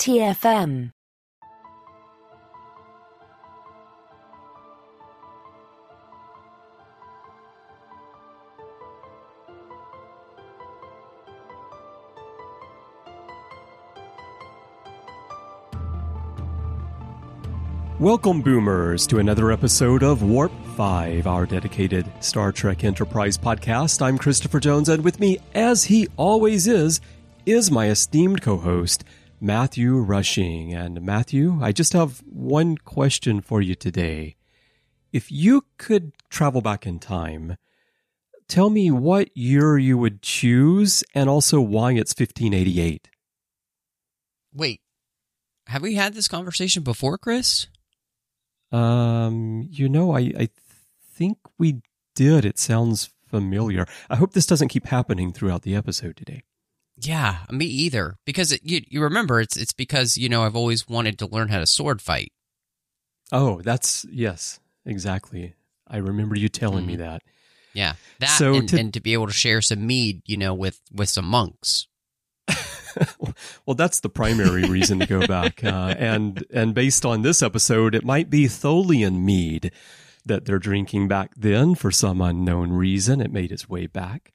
TFM. Welcome, Boomers, to another episode of Warp 5, our dedicated Star Trek Enterprise podcast. I'm Christopher Jones, and with me, as he always is, is my esteemed co host, Matthew Rushing. And Matthew, I just have one question for you today. If you could travel back in time, tell me what year you would choose and also why it's 1588. Wait, have we had this conversation before, Chris? Um, you know, I, I think we did. It sounds familiar. I hope this doesn't keep happening throughout the episode today. Yeah, me either. Because it, you you remember it's it's because you know I've always wanted to learn how to sword fight. Oh, that's yes, exactly. I remember you telling mm. me that. Yeah, that so and, to, and to be able to share some mead, you know, with with some monks. well, that's the primary reason to go back, uh, and and based on this episode, it might be Tholian mead that they're drinking back then for some unknown reason. It made its way back.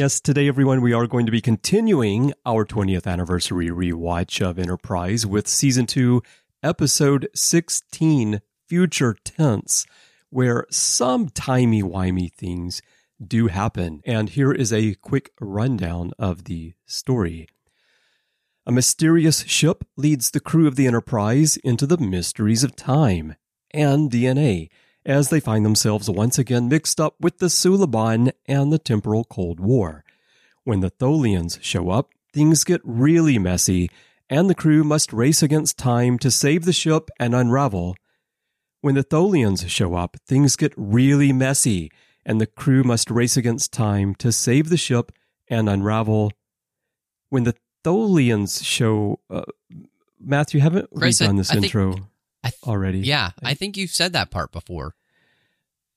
Yes, today, everyone, we are going to be continuing our 20th anniversary rewatch of Enterprise with season two, episode 16, Future Tense, where some timey-wimey things do happen. And here is a quick rundown of the story. A mysterious ship leads the crew of the Enterprise into the mysteries of time and DNA as they find themselves once again mixed up with the Suliban and the temporal Cold War. When the Tholians show up, things get really messy, and the crew must race against time to save the ship and unravel. When the Tholians show up, things get really messy, and the crew must race against time to save the ship and unravel. When the Tholians show. Uh, Matthew, haven't Chris, we done this I intro think, th- already? Yeah, I, I think you've said that part before.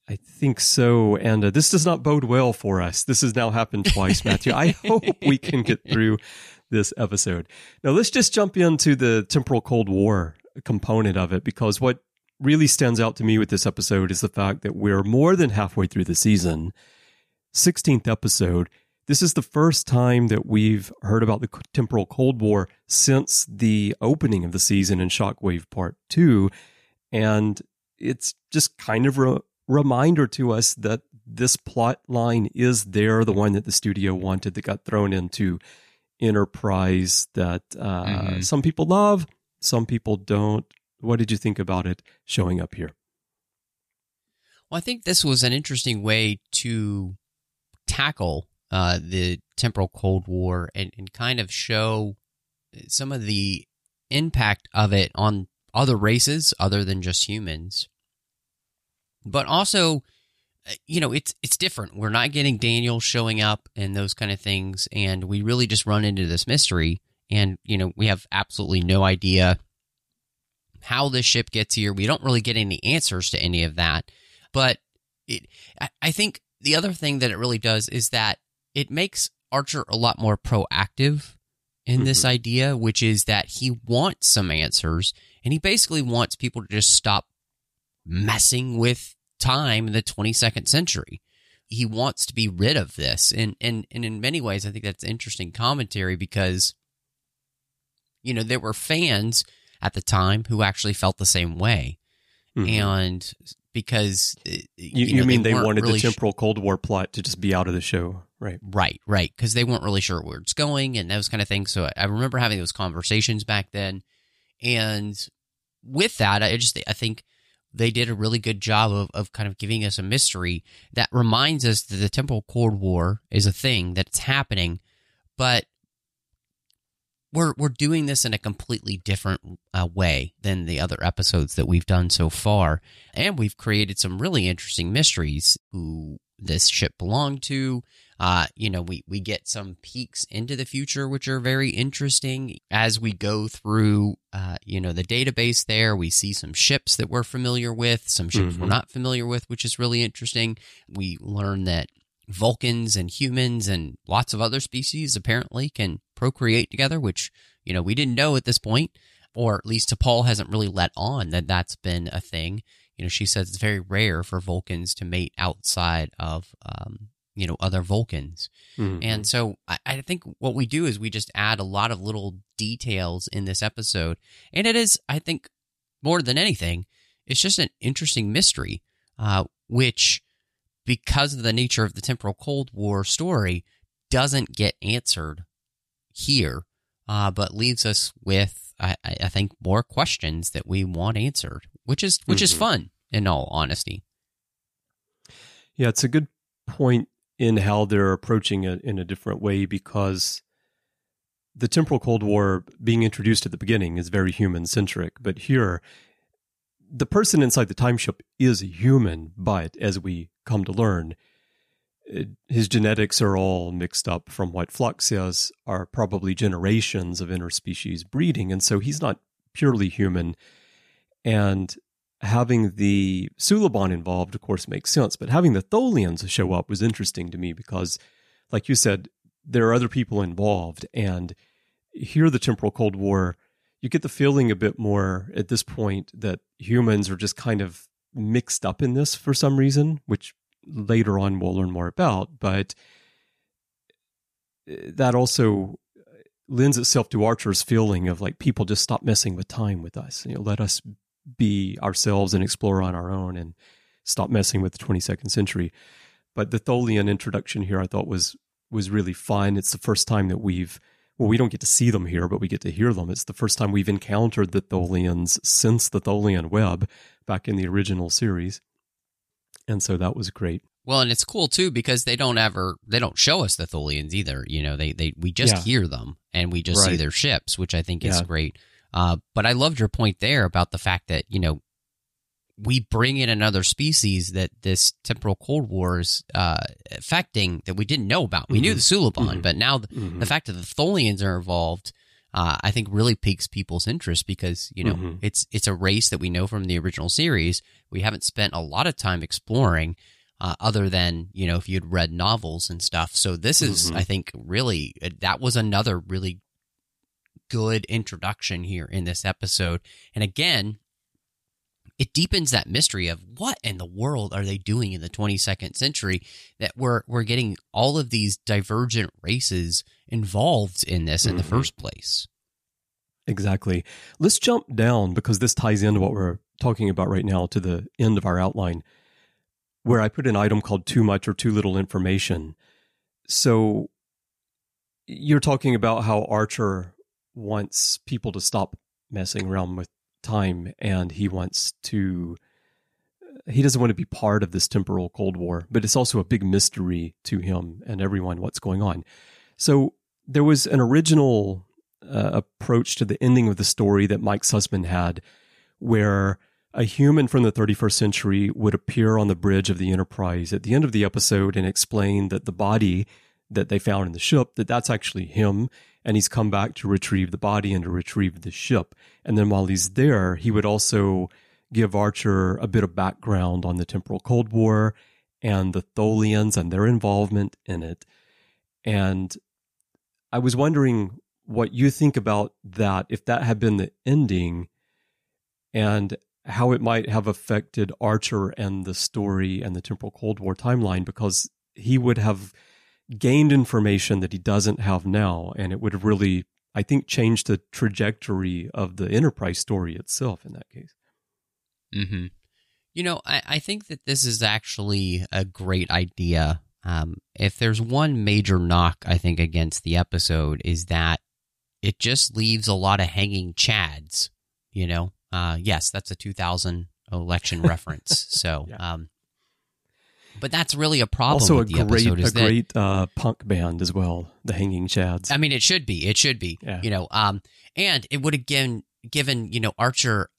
I think so. And uh, this does not bode well for us. This has now happened twice, Matthew. I hope we can get through this episode. Now, let's just jump into the temporal Cold War component of it because what really stands out to me with this episode is the fact that we're more than halfway through the season, 16th episode, this is the first time that we've heard about the temporal Cold War since the opening of the season in Shockwave Part 2. And it's just kind of a reminder to us that this plot line is there, the one that the studio wanted that got thrown into Enterprise that uh, mm-hmm. some people love, some people don't. What did you think about it showing up here? Well, I think this was an interesting way to tackle uh, the temporal Cold War and, and kind of show some of the impact of it on other races other than just humans. But also, uh, you know, it's it's different. We're not getting Daniel showing up and those kind of things, and we really just run into this mystery, and you know, we have absolutely no idea how this ship gets here. We don't really get any answers to any of that. But it, I think the other thing that it really does is that it makes Archer a lot more proactive in mm-hmm. this idea, which is that he wants some answers and he basically wants people to just stop messing with time in the 22nd century. He wants to be rid of this. And, and, and in many ways, I think that's interesting commentary because, you know, there were fans at the time who actually felt the same way. Mm-hmm. And because uh, you, you, know, mean they, they wanted really the temporal sh- Cold War plot to just be out of the show, right? Right, right, because they weren't really sure where it's going and those kind of things. So I remember having those conversations back then, and with that, I just I think they did a really good job of, of kind of giving us a mystery that reminds us that the temporal Cold War is a thing that's happening, but we're we're doing this in a completely different uh, way than the other episodes that we've done so far, and we've created some really interesting mysteries. Who this ship belonged to? Uh, you know, we we get some peeks into the future, which are very interesting as we go through. Uh, you know, the database there, we see some ships that we're familiar with, some ships mm-hmm. we're not familiar with, which is really interesting. We learn that Vulcans and humans and lots of other species apparently can procreate together, which you know, we didn't know at this point, or at least T'Pol hasn't really let on that that's been a thing. You know, she says it's very rare for Vulcans to mate outside of, um, you know, other Vulcans. Mhm. And so I, I think what we do is we just add a lot of little details in this episode. And it is, I think, more than anything, it's just an interesting mystery, uh, which, because of the nature of the temporal Cold War story, doesn't get answered here, uh, but leaves us with, I, I I think, more questions that we want answered, which is which is Mhm. fun in all honesty. Yeah, it's a good point in how they're approaching it in a different way because the temporal Cold War being introduced at the beginning is very human centric, but here the person inside the time ship is a human, but as we come to learn, his genetics are all mixed up from what Phlox says are probably generations of interspecies breeding, and so he's not purely human. And having the Suliban involved, of course, makes sense. But having the Tholians show up was interesting to me because, like you said, there are other people involved. And here, the Temporal Cold War, you get the feeling a bit more at this point that humans are just kind of mixed up in this for some reason, which later on we'll learn more about. But eh, that also lends itself to Archer's feeling of like people just stop messing with time with us. You know, let us be ourselves and explore on our own and stop messing with the 22nd century. But the Tholian introduction here I thought was was really fun. It's the first time that we've well, we don't get to see them here, but we get to hear them. It's the first time we've encountered the Tholians since the Tholian web back in the original series. And so that was great. Well, and it's cool too because they don't ever they don't show us the Tholians either. You know, they they we just Yeah. hear them and we just see their ships, which I think is great. Uh, but I loved your point there about the fact that you know we bring in another species that this temporal Cold War is uh, affecting that we didn't know about. We knew Mhm. the Suliban, Mhm. but now the, Mhm. the fact that the Tholians are involved, uh, I think really piques people's interest because you know Mhm. it's it's a race that we know from the original series. We haven't spent a lot of time exploring, uh, other than you know if you'd read novels and stuff. So this is, Mhm. I think, really uh, that was another really good introduction here in this episode. And again, it deepens that mystery of what in the world are they doing in the 22nd century that we're we're getting all of these divergent races involved in this in the Mhm. first place. Exactly. Let's jump down because this ties into what we're talking about right now to the end of our outline, where I put an item called too much or too little information. So you're talking about how Archer wants people to stop messing around with time and he wants to he doesn't want to be part of this temporal cold war but it's also a big mystery to him and everyone what's going on so there was an original uh, approach to the ending of the story that Mike Sussman had, where a human from the 31st century would appear on the bridge of the Enterprise at the end of the episode and explain that the body that they found in the ship that that's actually him and he's come back to retrieve the body and to retrieve the ship. And then while he's there he would also give archer a bit of background on the temporal cold war and the tholians and their involvement in it. And i was wondering what you think about that if that had been the ending and how it might have affected Archer and the story and the temporal Cold War timeline because he would have gained information that he doesn't have now and it would have really I think changed the trajectory of the Enterprise story itself in that case. Mm-hmm. You know, I, I think that this is actually a great idea. Um, if there's one major knock, I think, against the episode is that it just leaves a lot of hanging chads. You know, uh, yes, that's a 2000 election reference. So, Yeah. um, but that's really a problem also a the great episode. a that, great uh, punk band as well, the Hanging Chads. I mean, it should be. It should be. Yeah. You know, um, and it would have given given you know Archer,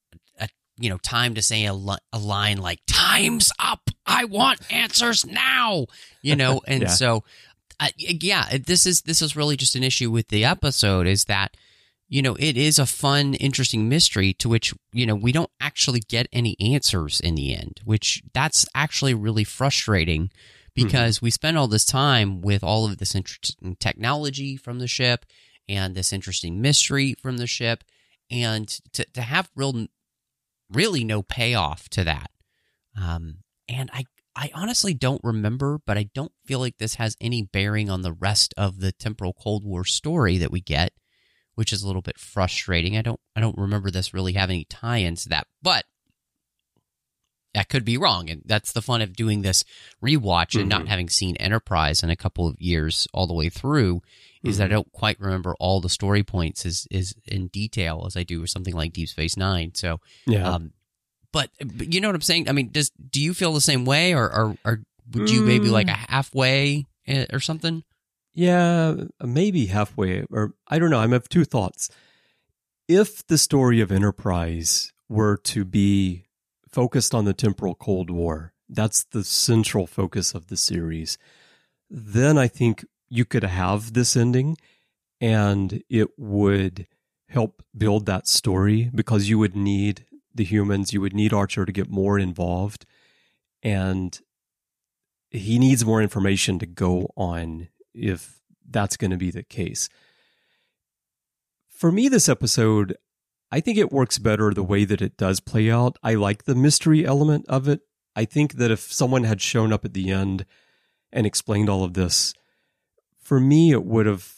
a, you know, time to say a, li- a line like "Time's up. I want answers now." You know, and Yeah. so, uh, yeah, this is this is really just an issue with the episode is that you know it is a fun, interesting mystery to which you know we don't actually get any answers in the end, which that's actually really frustrating because we spend all this time with all of this interesting technology from the ship and this interesting mystery from the ship, and to to have real, really no payoff to that. Um, and I I honestly don't remember, but I don't feel like this has any bearing on the rest of the temporal Cold War story that we get, which is a little bit frustrating. I don't I don't remember this really having any tie-ins to that, but I could be wrong, and that's the fun of doing this rewatch and not Mhm. having seen Enterprise in a couple of years all the way through. Is that I Mhm. don't quite remember all the story points as is in detail as I do with something like Deep Space Nine. So Yeah. um, but, but you know what I'm saying? I mean, does do you feel the same way, or or, or would you maybe Mm. like a halfway eh, or something? Yeah, maybe halfway, or I don't know. I have two thoughts. If the story of Enterprise were to be focused on the temporal Cold War, that's the central focus of the series, then I think you could have this ending and it would help build that story because you would need the humans, you would need Archer to get more involved. And he needs more information to go on if that's going to be the case. For me, this episode, I think it works better the way that it does play out. I like the mystery element of it. I think that if someone had shown up at the end and explained all of this, for me, it would have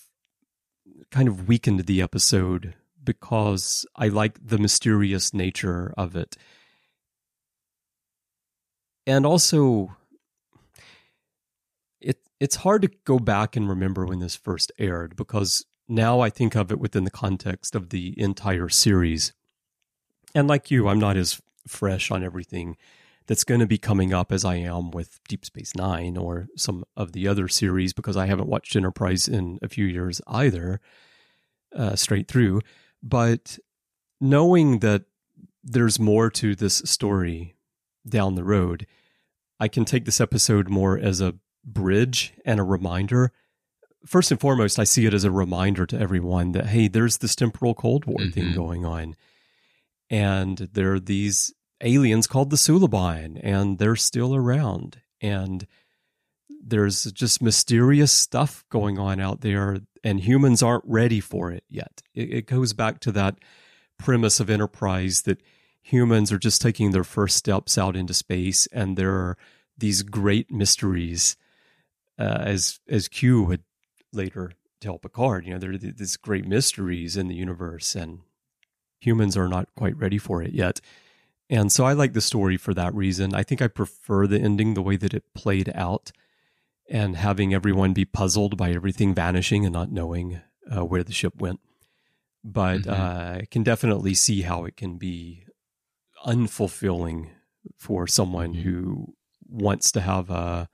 kind of weakened the episode because I like the mysterious nature of it. And also, it it's hard to go back and remember when this first aired because now I think of it within the context of the entire series. And like you, I'm not as fresh on everything that's going to be coming up as I am with Deep Space Nine or some of the other series because I haven't watched Enterprise in a few years either, uh, straight through. But knowing that there's more to this story down the road, I can take this episode more as a bridge and a reminder. First and foremost, I see it as a reminder to everyone that, hey, there's this temporal Cold War thing Mhm. going on. And there are these aliens called the Suliban, and they're still around. And there's just mysterious stuff going on out there, and humans aren't ready for it yet. It, it goes back to that premise of Enterprise that humans are just taking their first steps out into space, and there are these great mysteries, uh, as as Q would later tell Picard. You know, there are these great mysteries in the universe, and humans are not quite ready for it yet. And so I like the story for that reason. I think I prefer the ending the way that it played out and having everyone be puzzled by everything vanishing and not knowing uh, where the ship went. But Mhm. uh, I can definitely see how it can be unfulfilling for someone Mhm. who wants to have a,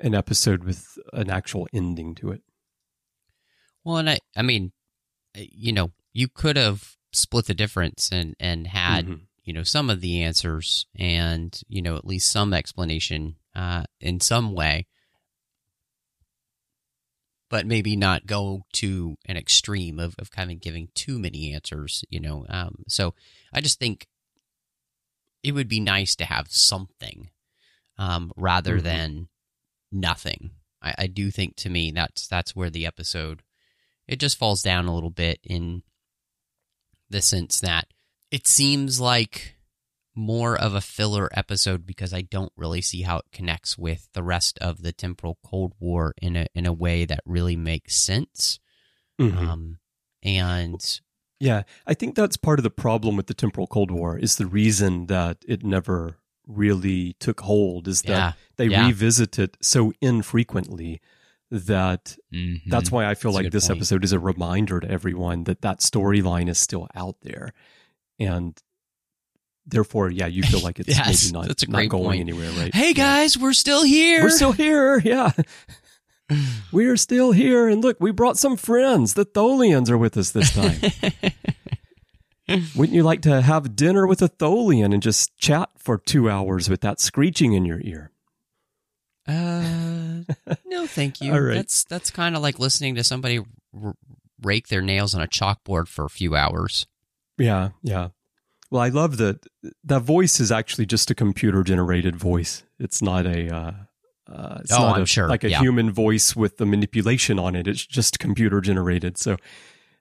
an episode with an actual ending to it. Well, and I, I mean, uh, you know, you could have split the difference and and had Mhm. you know some of the answers and you know at least some explanation uh, in some way, but maybe not go to an extreme of of kind of giving too many answers. You know, um, so I just think it would be nice to have something um, rather Mhm. than nothing. I, I do think to me that's that's where the episode it just falls down a little bit in the sense that it seems like more of a filler episode because I don't really see how it connects with the rest of the temporal Cold War in a in a way that really makes sense. Mhm. Um, and Yeah, I think that's part of the problem with the temporal Cold War is the reason that it never really took hold is that yeah, they yeah. revisit it so infrequently that mhm. that's why I feel That's like this point. episode is a reminder to everyone that that storyline is still out there, and therefore, yeah, you feel like it's Yes, maybe not, that's a not going point. anywhere, right? Hey Yeah. guys, we're still here. we're still here, yeah. We're still here, and look, we brought some friends. The Tholians are with us this time. Wouldn't you like to have dinner with a Tholian and just chat for two hours with that screeching in your ear? Uh, no, thank you. Right. That's that's kind of like listening to somebody r- rake their nails on a chalkboard for a few hours. Yeah, yeah. Well, I love that that voice is actually just a computer generated voice. It's not a uh, Uh, it's Oh, not I'm a, sure, like a yeah. human voice with the manipulation on it. It's just computer generated. So,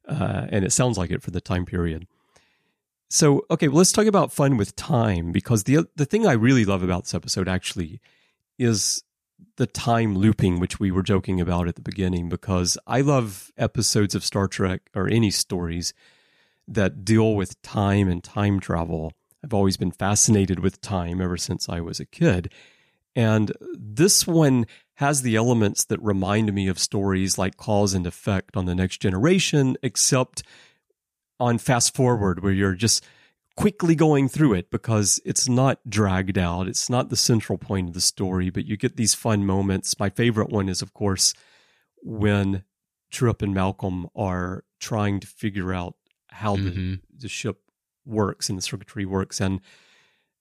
uh, and it sounds like it for the time period. So, okay, well, let's talk about fun with time because the the thing I really love about this episode actually is the time looping, which we were joking about at the beginning. Because I love episodes of Star Trek or any stories that deal with time and time travel. I've always been fascinated with time ever since I was a kid. And this one has the elements that remind me of stories like Cause and Effect on the Next Generation, except on fast forward, where you're just quickly going through it because it's not dragged out. It's not the central point of the story, but you get these fun moments. My favorite one is, of course, when Trip and Malcolm are trying to figure out how the, Mhm. the ship works and the circuitry works. And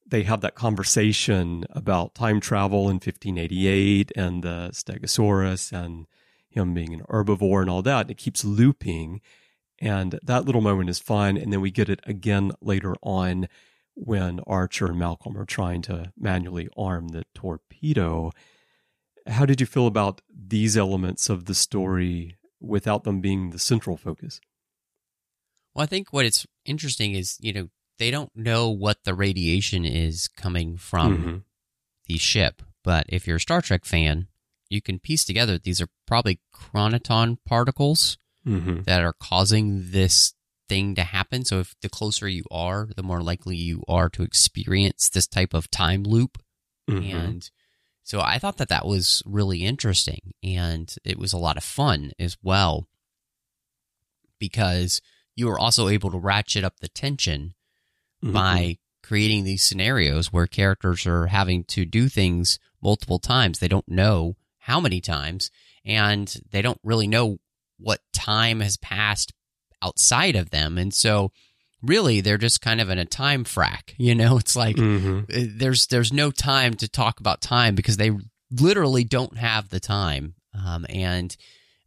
they have that conversation about time travel in 1588 and the Stegosaurus and him being an herbivore and all that. And it keeps looping. And that little moment is fun. And then we get it again later on when Archer and Malcolm are trying to manually arm the torpedo. How did you feel about these elements of the story without them being the central focus? Well, I think what it's interesting is, you know, they don't know what the radiation is coming from Mhm. the ship. But if you're a Star Trek fan, you can piece together these are probably chronoton particles Mhm. that are causing this thing to happen. So if the closer you are, the more likely you are to experience this type of time loop. Mhm. And so I thought that that was really interesting and it was a lot of fun as well because you are also able to ratchet up the tension Mhm. by creating these scenarios where characters are having to do things multiple times. They don't know how many times and they don't really know what time has passed outside of them. And so really they're just kind of in a time frack, you know, it's like Mhm. uh, there's there's no time to talk about time because they literally don't have the time um, and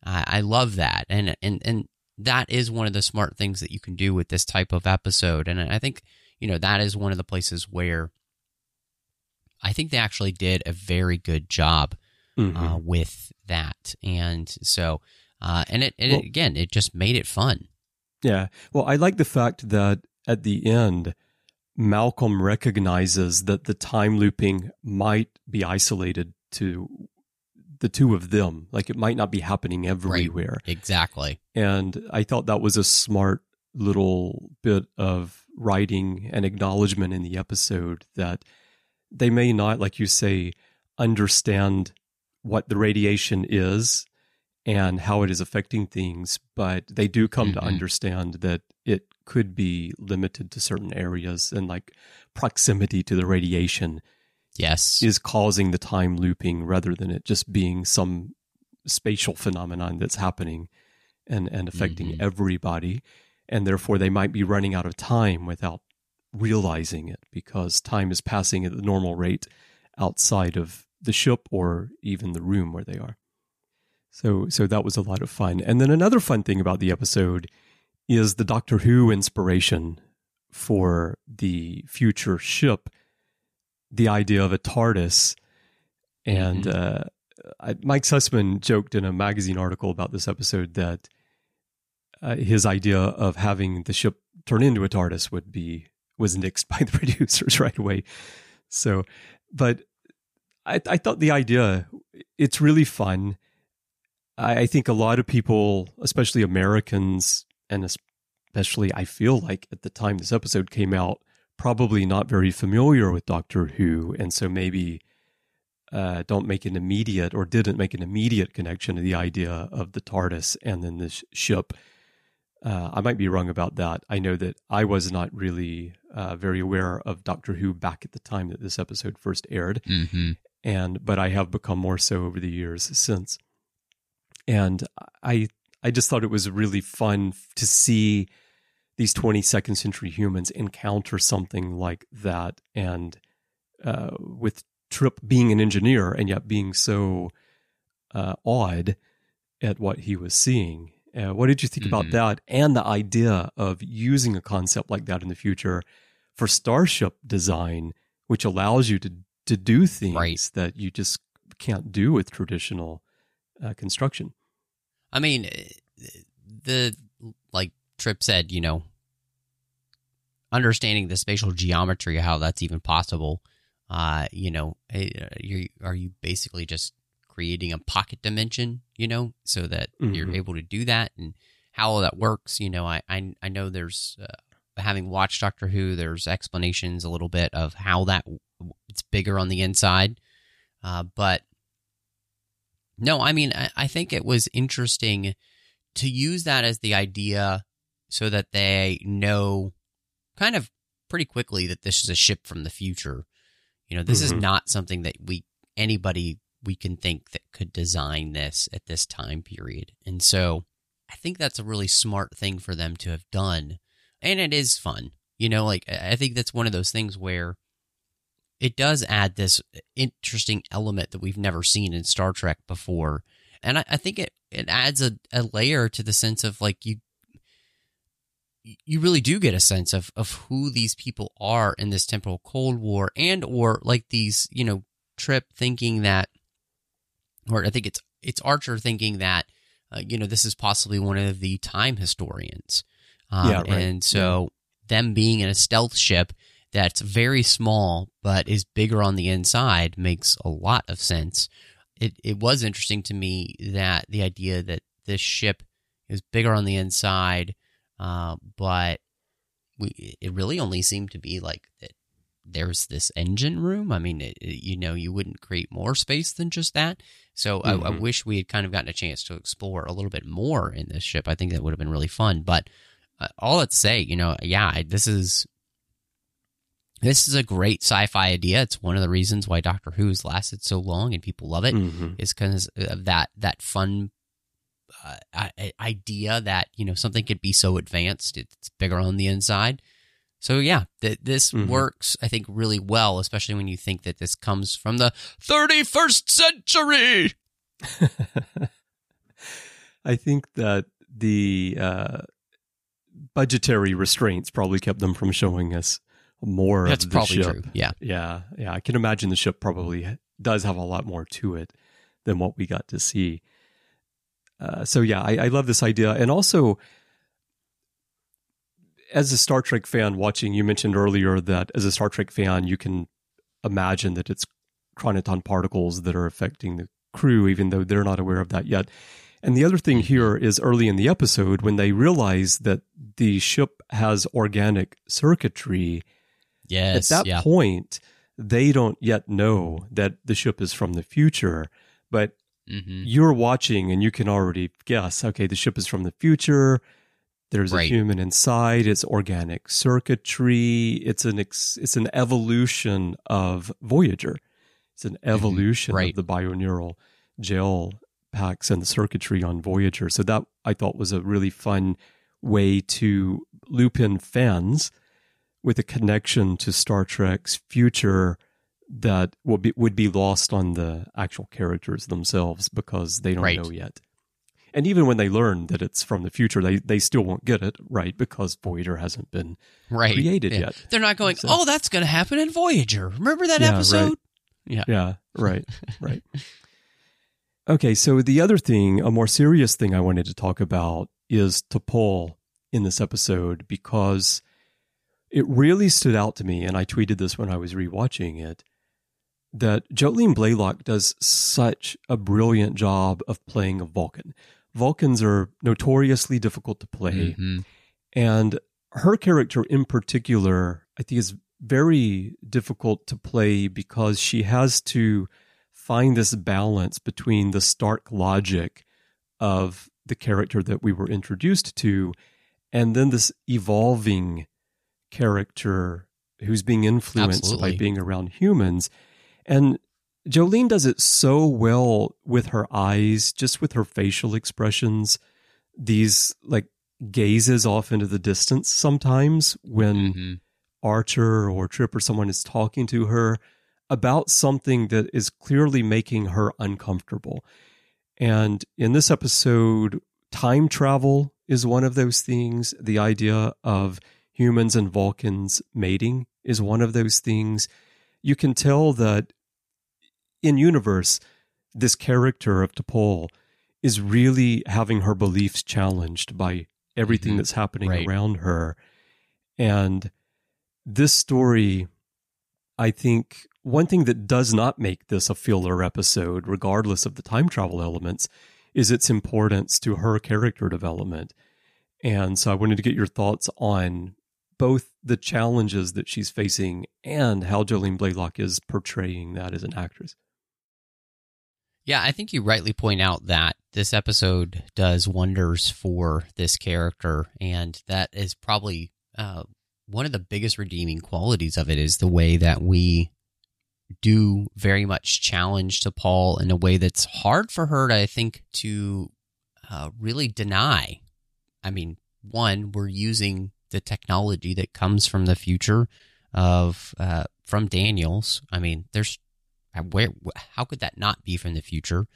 I, I love that and and and that is one of the smart things that you can do with this type of episode and I think you know that is one of the places where I think they actually did a very good job Mhm. uh, with that and so uh, and it, and it again it just made it fun Yeah. Well, I like the fact that at the end, Malcolm recognizes that the time looping might be isolated to the two of them. Like it might not be happening everywhere. exactly And I thought that was a smart little bit of writing and acknowledgement in the episode that they may not, like you say, understand what the radiation is and how it is affecting things, but they do come to Mhm. understand that it could be limited to certain areas and like proximity to the radiation yes is causing the time looping rather than it just being some spatial phenomenon that's happening and, and affecting Mhm. everybody. And therefore, they might be running out of time without realizing it because time is passing at the normal rate outside of the ship or even the room where they are. So, so that was a lot of fun. And then another fun thing about the episode is the Doctor Who inspiration for the future ship, the idea of a TARDIS. And uh, I, Mike Sussman joked in a magazine article about this episode that uh, his idea of having the ship turn into a TARDIS would be was nixed by the producers right away. So, but I, I thought the idea it's really fun. I, I think a lot of people, especially Americans, and especially I feel like at the time this episode came out, probably not very familiar with Doctor Who, and so maybe uh, don't make an immediate or didn't make an immediate connection to the idea of the TARDIS and then this ship. Uh, I might be wrong about that. I know that I was not really uh, very aware of Doctor Who back at the time that this episode first aired, mm-hmm. and but I have become more so over the years since. And I I just thought it was really fun to see these 22nd century humans encounter something like that, and uh, with Trip being an engineer and yet being so uh, awed at what he was seeing. Uh, what did you think about Mhm. that and the idea of using a concept like that in the future for starship design, which allows you to to do things Right. that you just can't do with traditional uh, construction. I mean, the like Trip said, you know, understanding the spatial geometry, how that's even possible. Uh, you know, you are you basically just creating a pocket dimension, you know, so that mm-hmm. you're able to do that and how all that works. You know, I I, I know there's uh, having watched Doctor Who, there's explanations a little bit of how that it's bigger on the inside, uh, but no, I mean, I, I think it was interesting to use that as the idea so that they know kind of pretty quickly that this is a ship from the future. You know, this mm-hmm. is not something that we anybody we can think that could design this at this time period. And so I think that's a really smart thing for them to have done. And it is fun. You know, like I think that's one of those things where it does add this interesting element that we've never seen in Star Trek before. And I, I think it, it adds a, a layer to the sense of like you you really do get a sense of of who these people are in this temporal cold war and or like these you know trip thinking that or i think it's it's archer thinking that uh, you know this is possibly one of the time historians um, yeah, right. and so yeah. them being in a stealth ship that's very small but is bigger on the inside makes a lot of sense it, it was interesting to me that the idea that this ship is bigger on the inside uh, but we it really only seemed to be like that there's this engine room. I mean, it, it, you know, you wouldn't create more space than just that. So mm-hmm. I, I, wish we had kind of gotten a chance to explore a little bit more in this ship. I think that would have been really fun. But uh, all let's say, you know, yeah, this is this is a great sci-fi idea. It's one of the reasons why Doctor Who has lasted so long and people love it. Mm-hmm. Is because of that that fun uh, idea that you know something could be so advanced it's bigger on the inside so yeah th- this mm-hmm. works i think really well especially when you think that this comes from the 31st century i think that the uh, budgetary restraints probably kept them from showing us more That's of the probably ship. true. Yeah. Yeah. Yeah. I can imagine the ship probably does have a lot more to it than what we got to see. Uh, so yeah, I, I love this idea, and also as a Star Trek fan watching, you mentioned earlier that as a Star Trek fan, you can imagine that it's chronoton particles that are affecting the crew, even though they're not aware of that yet. And the other thing here is early in the episode when they realize that the ship has organic circuitry. Yes. At that yeah. point, they don't yet know that the ship is from the future. But Mm-hmm. You're watching and you can already guess, okay, the ship is from the future. There's right. a human inside. It's organic circuitry. It's an ex, it's an evolution of Voyager. It's an mm-hmm. evolution mm-hmm. right. of the bioneural gel packs and the circuitry on Voyager. So that I thought was a really fun way to loop in fans with a connection to Star Trek's future that would be would be lost on the actual characters themselves because they don't right. know yet. And even when they learn that it's from the future, they, they still won't get it right because Voyager hasn't been right. created yeah. yet. They're not going, so, oh, that's going to happen in Voyager. Remember that yeah, episode? Right. Yeah. Yeah. Right. right. Okay. So the other thing, a more serious thing I wanted to talk about is T'Pol in this episode because it really stood out to me. And I tweeted this when I was rewatching it that Jolene Blalock does such a brilliant job of playing a Vulcan. Vulcans are notoriously difficult to play. Mm-hmm. And her character in particular, I think, is very difficult to play because she has to find this balance between the stark logic of the character that we were introduced to and then this evolving character who's being influenced Absolutely. by being around humans and Jolene does it so well with her eyes, just with her facial expressions, these like gazes off into the distance sometimes when mm-hmm. Archer or Trip or someone is talking to her about something that is clearly making her uncomfortable. And in this episode, time travel is one of those things. The idea of humans and Vulcans mating is one of those things you can tell that in universe, this character of T'Pol is really having her beliefs challenged by everything Mhm. that's happening Right. around her. And this story, I think, one thing that does not make this a filler episode, regardless of the time travel elements, is its importance to her character development. And so I wanted to get your thoughts on both the challenges that she's facing and how Jolene Blalock is portraying that as an actress. Yeah, I think you rightly point out that this episode does wonders for this character, and that is probably uh, one of the biggest redeeming qualities of it is the way that we do very much challenge T'Pol in a way that's hard for her to, I think, to uh, really deny. I mean, one, we're using the technology that comes from the future of uh, from Daniels. I mean, there's where how could that not be from the future?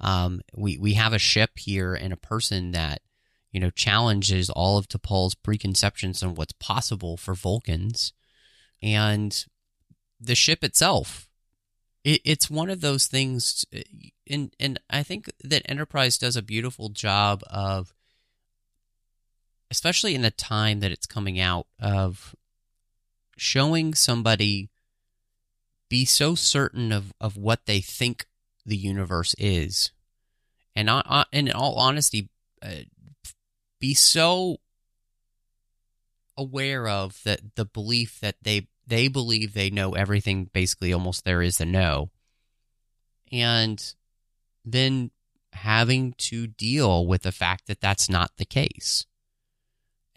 Um, we we have a ship here and a person that you know challenges all of T'Pol's preconceptions on what's possible for Vulcans, and the ship itself. It, it's one of those things, uh, and and I think that Enterprise does a beautiful job of, especially in the time that it's coming out, of showing somebody be so certain of, of what they think the universe is, and in all honesty, uh, be so aware of that the belief that they they believe they know everything basically almost there is to know. And then having to deal with the fact that that's not the case.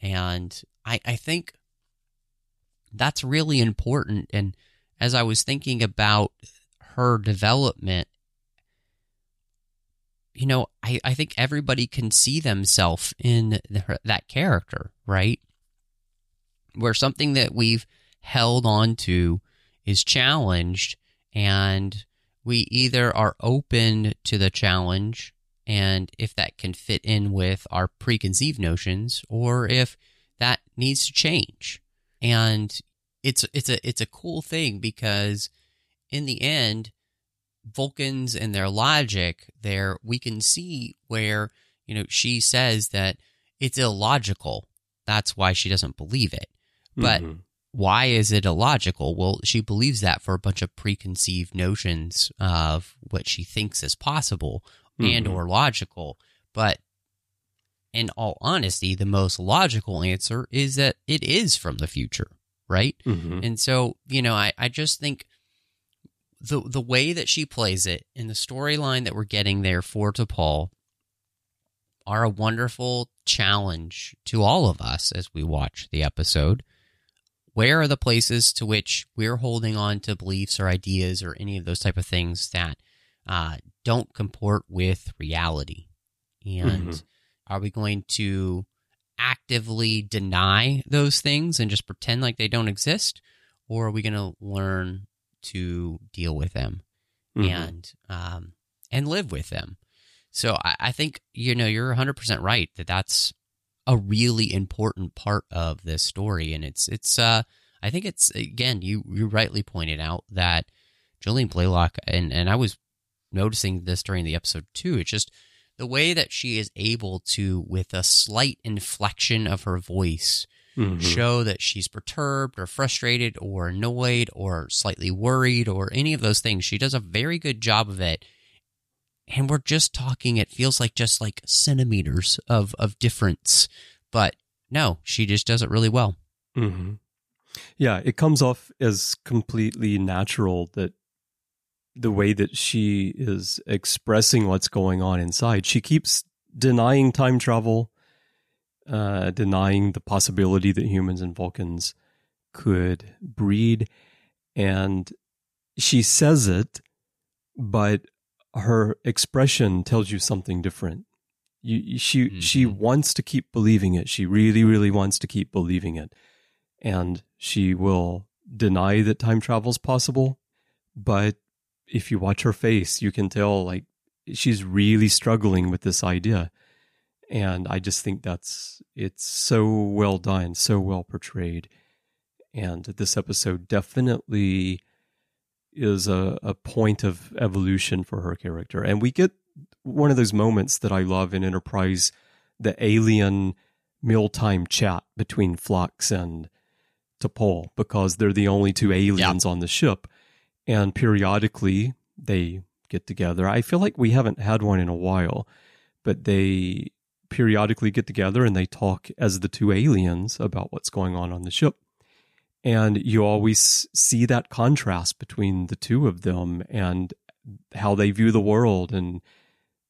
And i i think that's really important. And as i was thinking about her development you know i i think everybody can see themselves in the, that character right? Where something that we've held on to is challenged and we either are open to the challenge and if that can fit in with our preconceived notions or if that needs to change. And it's it's a it's a cool thing because in the end vulcans and their logic there we can see where you know she says that it's illogical that's why she doesn't believe it but Mhm. why is it illogical? Well, she believes that for a bunch of preconceived notions of what she thinks is possible and Mhm. or logical. But in all honesty, the most logical answer is that it is from the future, right? Mhm. And so, you know, I, I just think the the way that she plays it and the storyline that we're getting there for T'Pol are a wonderful challenge to all of us as we watch the episode. Where are the places to which we're holding on to beliefs or ideas or any of those type of things that uh, don't comport with reality? And Mhm. are we going to actively deny those things and just pretend like they don't exist? Or are we going to learn to deal with them Mhm. and um, and live with them. So I, I think you know you're 100 percent right that that's a really important part of this story, and it's it's uh I think it's again you you rightly pointed out that Jolene Blalock and and I was noticing this during the episode too. It's just the way that she is able to, with a slight inflection of her voice, Mhm. show that she's perturbed or frustrated or annoyed or slightly worried or any of those things. She does a very good job of it. And we're just talking, it feels like just like centimeters of, of difference. But no, she just does it really well. hmm Yeah, it comes off as completely natural that the way that she is expressing what's going on inside. She keeps denying time travel, uh, denying the possibility that humans and Vulcans could breed. And she says it, but her expression tells you something different. You, she she Mhm. wants to keep believing it. She really, really wants to keep believing it, and she will deny that time travel is possible. But if you watch her face, you can tell like she's really struggling with this idea, and I just think that's it's so well done, so well portrayed, and this episode definitely is a, a point of evolution for her character. And we get one of those moments that I love in Enterprise, the alien mealtime chat between Phlox and T'Pol, because they're the only two aliens on the ship. And periodically they get together. I feel like we haven't had one in a while, but they periodically get together and they talk as the two aliens about what's going on on the ship. And you always see that contrast between the two of them and how they view the world and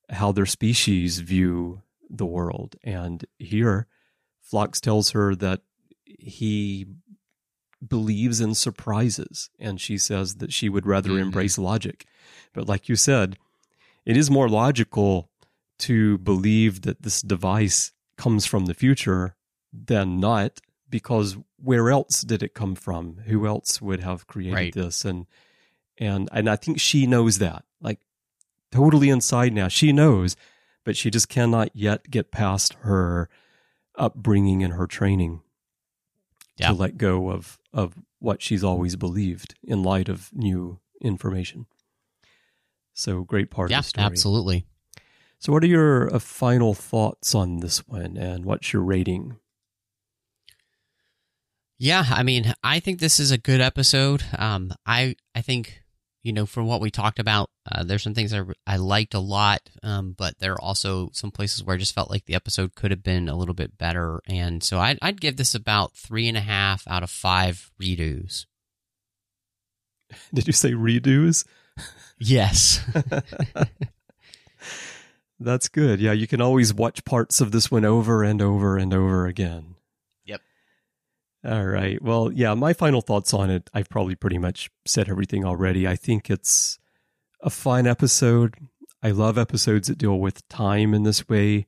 how their species view the world. And here, Phlox tells her that he believes in surprises, and she says that she would rather mm-hmm. embrace logic. But like you said, it is more logical to believe that this device comes from the future than not, because where else did it come from? Who else would have created right. this? And and and I think she knows that, like totally inside now. She knows, but she just cannot yet get past her upbringing and her training yeah. to let go of of what she's always believed in light of new information. So great part yeah, of the story. Absolutely. So what are your uh, final thoughts on this one and what's your rating? Yeah, I mean, I think this is a good episode. Um, I I think you know from what we talked about, uh, there's some things I, I liked a lot, um, but there are also some places where I just felt like the episode could have been a little bit better, and so I'd, I'd give this about three and a half out of five redos. Did you say redos? Yes. That's good. Yeah, you can always watch parts of this one over and over and over again. All right. Well, yeah, my final thoughts on it, I've probably pretty much said everything already. I think it's a fine episode. I love episodes that deal with time in this way.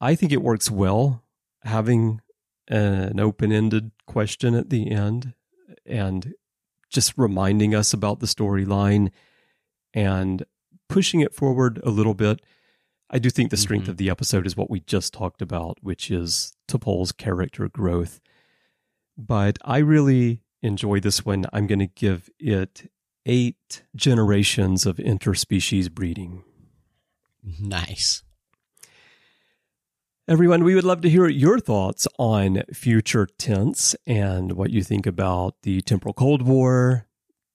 I think it works well having an open ended question at the end and just reminding us about the storyline and pushing it forward a little bit. I do think the strength mm-hmm. of the episode is what we just talked about, which is T'Pol's character growth but I really enjoy this one. I'm going to give it eight generations of interspecies breeding. Nice. Everyone, we would love to hear your thoughts on future tense and what you think about the temporal Cold War,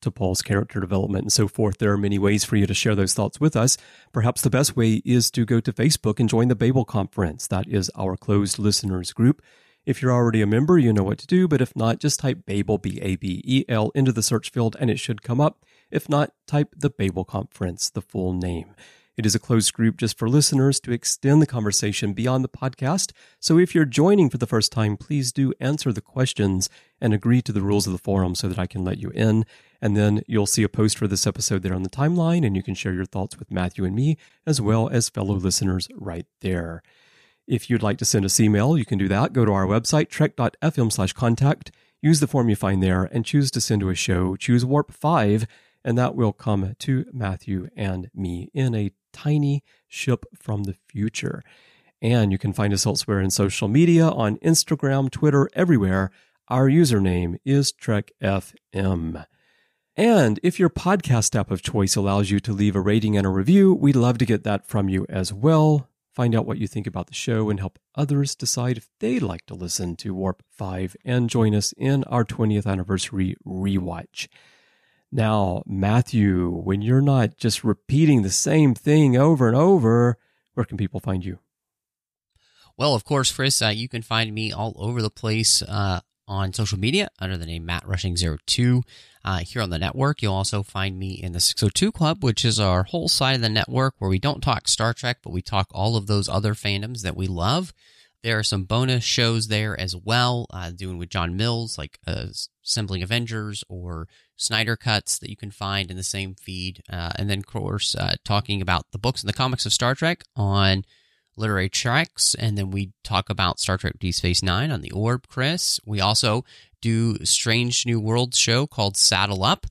T'Pol's character development, and so forth. There are many ways for you to share those thoughts with us. Perhaps the best way is to go to Facebook and join the Babel Conference. That is our closed listeners group. If you're already a member, you know what to do, but if not, just type Babel, B A B E L, into the search field and it should come up. If not, type the Babel Conference, the full name. It is a closed group just for listeners to extend the conversation beyond the podcast. So if you're joining for the first time, please do answer the questions and agree to the rules of the forum so that I can let you in. And then you'll see a post for this episode there on the timeline, and you can share your thoughts with Matthew and me, as well as fellow listeners right there. If you'd like to send us email, you can do that. Go to our website, trek.fm slash contact, use the form you find there, and choose to send to a show. Choose Warp 5, and that will come to Matthew and me in a tiny ship from the future. And you can find us elsewhere in social media on Instagram, Twitter, everywhere. Our username is TrekFM. And if your podcast app of choice allows you to leave a rating and a review, we'd love to get that from you as well find out what you think about the show, and help others decide if they'd like to listen to Warp 5 and join us in our 20th anniversary rewatch. Now, Matthew, when you're not just repeating the same thing over and over, where can people find you? Well, of course, Chris, uh, you can find me all over the place uh, on social media under the name Matt Rushing 02 uh, here on the network. You'll also find me in the 602 Club, which is our whole side of the network where we don't talk Star Trek, but we talk all of those other fandoms that we love. There are some bonus shows there as well, uh, doing with John Mills, like uh, Assembling Avengers or Snyder Cuts that you can find in the same feed. Uh, and then, of course, uh, talking about the books and the comics of Star Trek on Literary Treks, and then we talk about Star Trek Deep Space Nine on the Orb, Chris. We also do Strange New Worlds show called Saddle Up.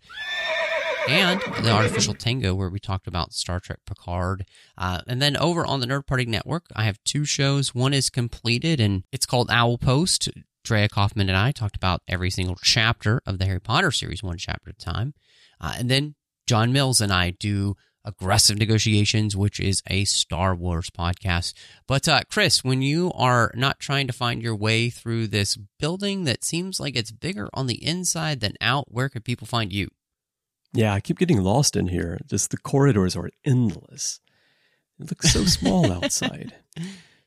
And the Artificial Tango, where we talked about Star Trek Picard. Uh, and then over on the Nerd Party Network, I have two shows. One is completed, and it's called Owl Post. Drea Kaufman and I talked about every single chapter of the Harry Potter series, one chapter at a time. Uh, and then John Mills and I do Aggressive Negotiations, which is a Star Wars podcast. But uh, Chris, when you are not trying to find your way through this building that seems like it's bigger on the inside than out, where can people find you? Yeah, I keep getting lost in here. Just the corridors are endless. It looks so small outside.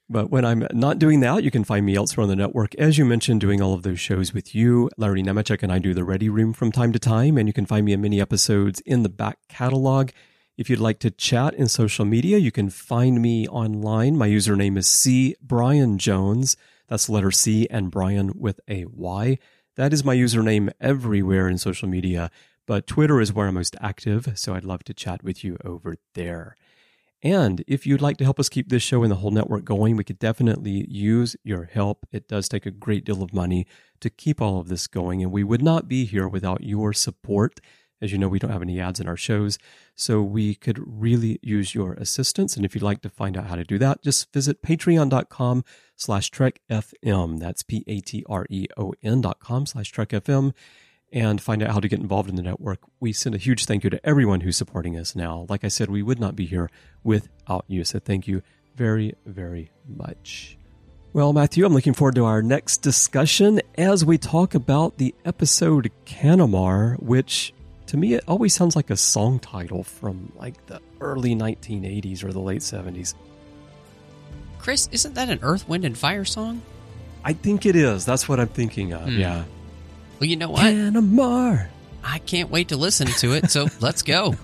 But when I'm not doing that, you can find me elsewhere on the network. As you mentioned, doing all of those shows with you. Larry Nemecek and I do the Ready Room from time to time, and you can find me in many episodes in the back catalog. If you'd like to chat in social media, you can find me online. My username is C Bryan Jones. That's letter C and Bryan with a Y. That is my username everywhere in social media, but Twitter is where I'm most active, so I'd love to chat with you over there. And if you'd like to help us keep this show and the whole network going, we could definitely use your help. It does take a great deal of money to keep all of this going, and we would not be here without your support. As you know, we don't have any ads in our shows, so we could really use your assistance. And if you'd like to find out how to do that, just visit patreon.com slash trekfm. That's P-A-T-R-E-O-N dot com slash trekfm and find out how to get involved in the network. We send a huge thank you to everyone who's supporting us now. Like I said, we would not be here without you. So thank you very, very much. Well, Matthew, I'm looking forward to our next discussion as we talk about the episode Canamar, which to me, it always sounds like a song title from like the early 1980s or the late 70s. Chris, isn't that an Earth, Wind, and Fire song? I think it is. That's what I'm thinking of. Hmm. Yeah. Well, you know what? Canamar. I can't wait to listen to it, so let's go.